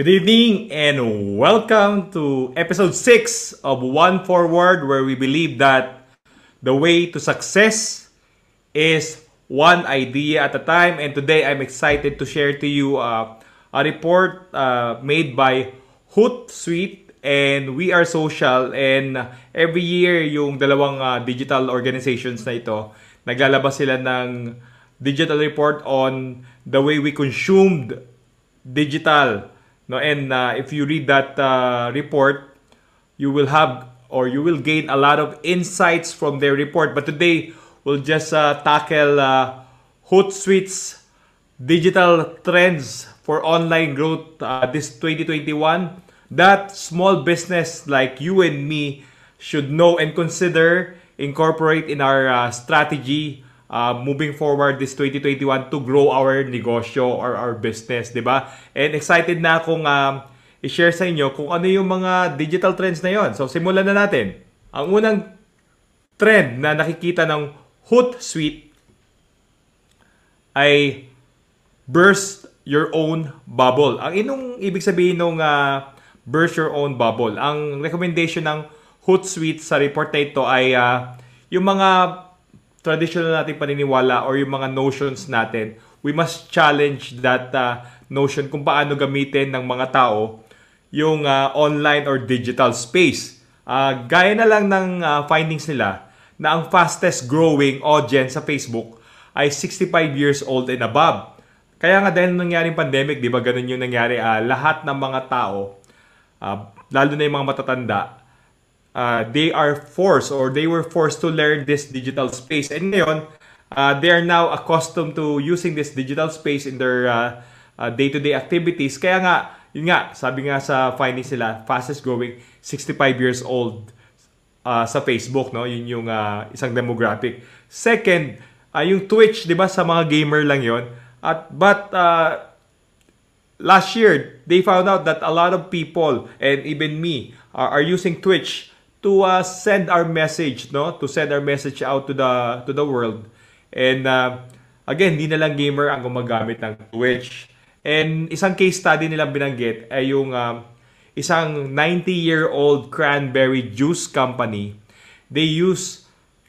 Good evening and welcome to episode 6 of One Forward where we believe that the way to success is one idea at a time. And today I'm excited to share to you uh, a report uh, made by Hootsuite and We Are Social. And every year yung dalawang uh, digital organizations na ito naglalabas sila ng digital report on the way we consumed digital No, and uh, if you read that uh, report, you will have or you will gain a lot of insights from their report. But today, we'll just uh, tackle uh, Hootsuite's digital trends for online growth uh, this 2021 that small business like you and me should know and consider incorporate in our uh, strategy uh, moving forward this 2021 to grow our negosyo or our business, di ba? And excited na akong um, i-share sa inyo kung ano yung mga digital trends na yon. So simulan na natin. Ang unang trend na nakikita ng Hootsuite ay burst your own bubble. Ang inong ibig sabihin ng uh, burst your own bubble. Ang recommendation ng Hootsuite sa report na ito ay uh, yung mga traditional nating paniniwala or yung mga notions natin, we must challenge that uh, notion kung paano gamitin ng mga tao yung uh, online or digital space. Uh, gaya na lang ng uh, findings nila na ang fastest growing audience sa Facebook ay 65 years old and above. Kaya nga dahil nangyaring pandemic, di ba ganun yung nangyari, uh, lahat ng mga tao, uh, lalo na yung mga matatanda, uh, they are forced or they were forced to learn this digital space. And ngayon, uh, they are now accustomed to using this digital space in their uh, uh, day-to-day activities. Kaya nga, yun nga, sabi nga sa findings nila, fastest growing, 65 years old uh, sa Facebook, no? Yun yung uh, isang demographic. Second, uh, yung Twitch, 'di ba, sa mga gamer lang 'yon. At but uh, last year, they found out that a lot of people and even me are, are using Twitch to uh, send our message, no? To send our message out to the to the world. And uh, again, hindi na lang gamer ang gumagamit ng Twitch. And isang case study nilang binanggit ay yung um, isang 90-year-old cranberry juice company. They use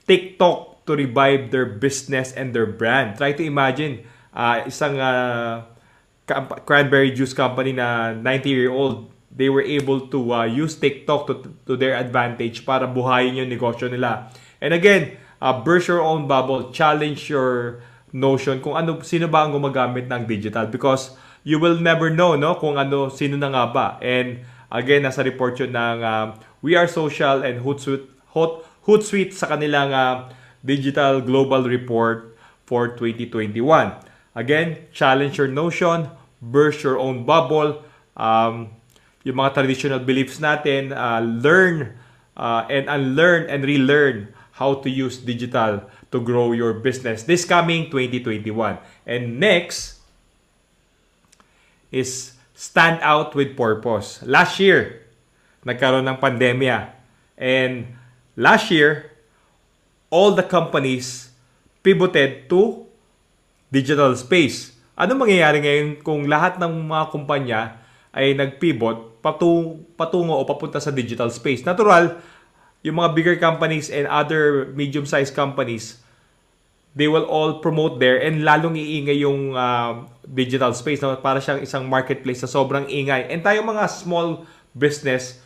TikTok to revive their business and their brand. Try to imagine uh, isang uh, cranberry juice company na 90-year-old they were able to uh, use TikTok to, to their advantage para buhayin yung negosyo nila. And again, uh, burst your own bubble, challenge your notion kung ano sino ba ang gumagamit ng digital because you will never know no kung ano sino na nga ba. And again, nasa report yun ng uh, We Are Social and Hootsuite, Hoot, Hootsuite sa kanilang uh, Digital Global Report for 2021. Again, challenge your notion, burst your own bubble, um, yung mga traditional beliefs natin, uh, learn uh, and unlearn and relearn how to use digital to grow your business this coming 2021. And next is stand out with purpose. Last year, nagkaroon ng pandemya. And last year, all the companies pivoted to digital space. Ano mangyayari ngayon kung lahat ng mga kumpanya ay nag-pivot patung, patungo o papunta sa digital space. Natural, yung mga bigger companies and other medium-sized companies, they will all promote there and lalong iingay yung uh, digital space no? para siyang isang marketplace na sobrang ingay. And tayo mga small business,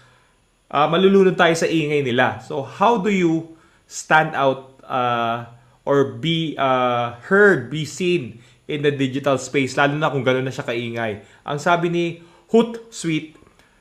uh, malulunod tayo sa ingay nila. So how do you stand out uh, or be uh, heard, be seen in the digital space, lalo na kung gano'n na siya kaingay. Ang sabi ni Hootsuite,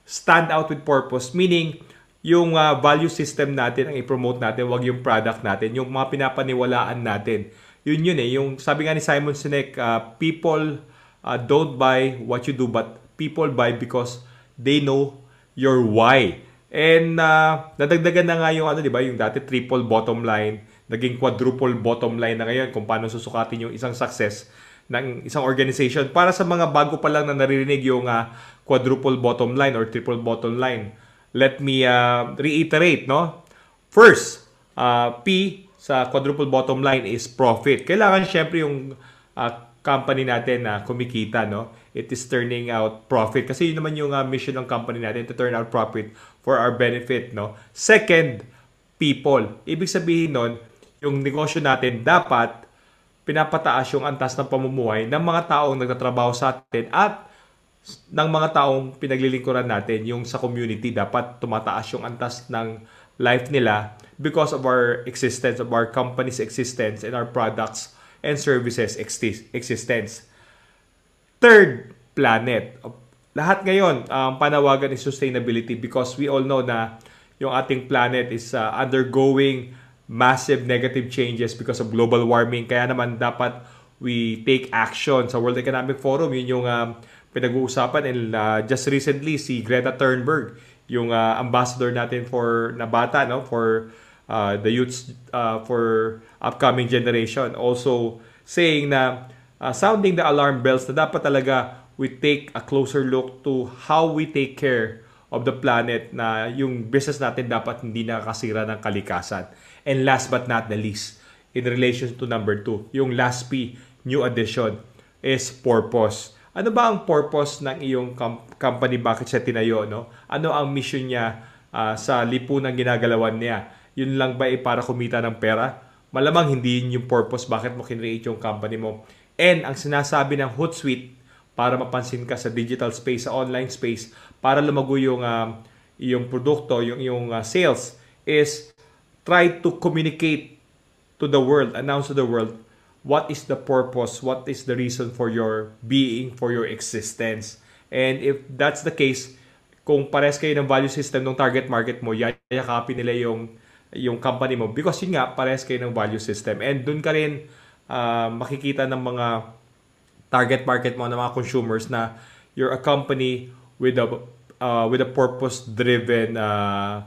stand out with purpose, meaning yung uh, value system natin ang i-promote natin, wag yung product natin, yung mga pinapaniwalaan natin. Yun yun eh, yung sabi nga ni Simon Sinek, uh, people uh, don't buy what you do, but people buy because they know your why. And uh, nadagdagan na nga yung ano, di ba, yung dati triple bottom line, naging quadruple bottom line na ngayon kung paano susukatin yung isang success ng isang organization. Para sa mga bago pa lang na naririnig yung uh, quadruple bottom line or triple bottom line, let me uh, reiterate, no? First, uh, P sa quadruple bottom line is profit. Kailangan syempre yung uh, company natin na kumikita, no? It is turning out profit. Kasi yun naman yung uh, mission ng company natin to turn out profit for our benefit, no? Second, people. Ibig sabihin nun, yung negosyo natin dapat pinapataas yung antas ng pamumuhay ng mga taong nagtatrabaho sa atin at ng mga taong pinaglilingkuran natin, yung sa community, dapat tumataas yung antas ng life nila because of our existence, of our company's existence and our products and services existence. Third, planet. Lahat ngayon, ang um, panawagan is sustainability because we all know na yung ating planet is uh, undergoing massive negative changes because of global warming. Kaya naman dapat we take action sa World Economic Forum. Yun yung um, pinag-uusapan and uh, just recently si Greta Thunberg, yung uh, ambassador natin for na bata no for uh, the youths uh, for upcoming generation also saying na uh, sounding the alarm bells na dapat talaga we take a closer look to how we take care of the planet na yung business natin dapat hindi nakakasira ng kalikasan. And last but not the least, in relation to number two, yung last P, new addition, is purpose. Ano ba ang purpose ng iyong com- company? Bakit siya tinayo? No? Ano ang mission niya uh, sa lipunang ginagalawan niya? Yun lang ba ay para kumita ng pera? Malamang hindi yun yung purpose bakit mo kinreate yung company mo. And ang sinasabi ng Hootsuite para mapansin ka sa digital space, sa online space, para lumago yung, uh, yung produkto, yung, yung uh, sales, is try to communicate to the world, announce to the world, what is the purpose, what is the reason for your being, for your existence. And if that's the case, kung pares kayo ng value system ng target market mo, yayakapin nila yung yung company mo because yun nga parehas kayo ng value system and doon ka rin uh, makikita ng mga target market mo ng mga consumers na you're a company with a uh, with a purpose driven uh,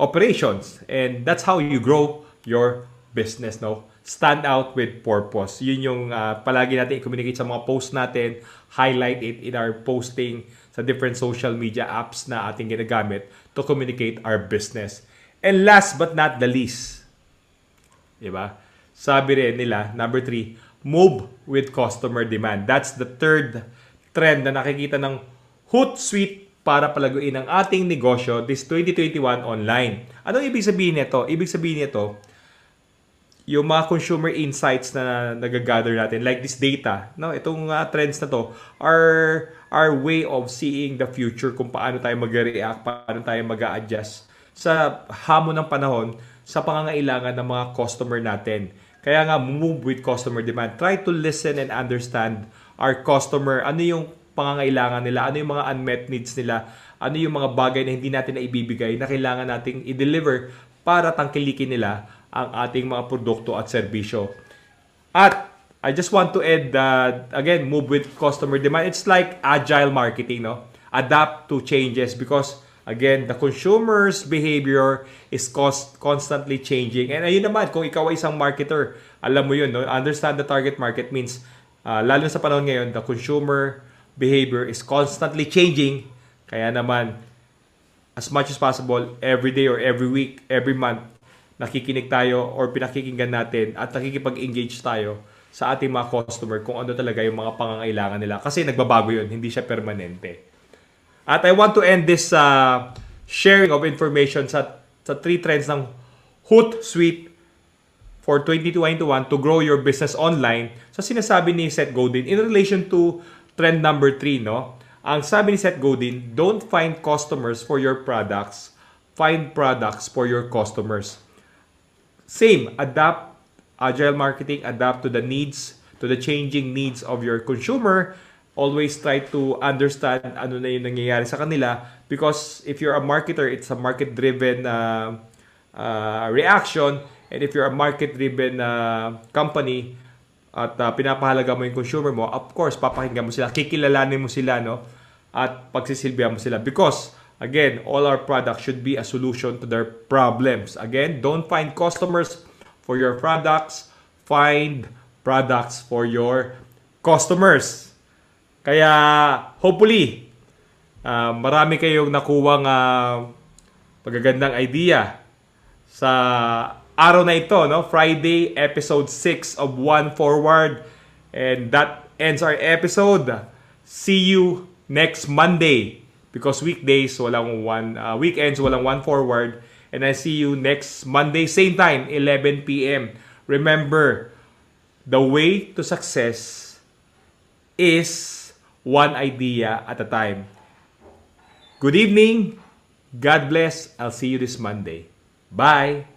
operations. And that's how you grow your business no? Stand out with purpose. Yun yung uh, palagi natin i-communicate sa mga post natin. Highlight it in our posting sa different social media apps na ating ginagamit to communicate our business. And last but not the least, di ba? Sabi rin nila, number three, move with customer demand. That's the third trend na nakikita ng Hootsuite para palaguin ang ating negosyo this 2021 online. Anong ibig sabihin nito? Ibig sabihin nito, yung mga consumer insights na nagagather natin, like this data, no, itong uh, trends na to, are our way of seeing the future kung paano tayo mag-react, paano tayo mag-adjust sa hamon ng panahon sa pangangailangan ng mga customer natin. Kaya nga, move with customer demand. Try to listen and understand our customer. Ano yung pangangailangan nila? Ano yung mga unmet needs nila? Ano yung mga bagay na hindi natin na ibibigay na kailangan nating i-deliver para tangkilikin nila ang ating mga produkto at serbisyo. At I just want to add that, again, move with customer demand. It's like agile marketing, no? Adapt to changes because Again, the consumer's behavior is cost, constantly changing. And ayun naman, kung ikaw ay isang marketer, alam mo yun, no? understand the target market means, uh, lalo sa panahon ngayon, the consumer behavior is constantly changing. Kaya naman, as much as possible, every day or every week, every month, nakikinig tayo or pinakikinggan natin at nakikipag-engage tayo sa ating mga customer kung ano talaga yung mga pangangailangan nila. Kasi nagbabago yun, hindi siya permanente. At I want to end this uh, sharing of information sa, sa three trends ng Hootsuite for 2021 to grow your business online sa sinasabi ni Seth Godin in relation to trend number 3, no? Ang sabi ni Seth Godin, don't find customers for your products, find products for your customers. Same, adapt agile marketing, adapt to the needs, to the changing needs of your consumer always try to understand ano na yung nangyayari sa kanila because if you're a marketer, it's a market-driven uh, uh, reaction and if you're a market-driven uh, company at uh, pinapahalaga mo yung consumer mo, of course, papakinggan mo sila, kikilalanin mo sila, no? At pagsisilbihan mo sila because again, all our products should be a solution to their problems. Again, don't find customers for your products, find products for your customers. Kaya hopefully uh, marami kayong nakuwang uh, pagagandang idea sa araw na ito, no? Friday episode 6 of One Forward. And that ends our episode. See you next Monday. Because weekdays, walang one, uh, weekends, walang one forward. And I see you next Monday, same time, 11 p.m. Remember, the way to success is one idea at a time. Good evening. God bless. I'll see you this Monday. Bye.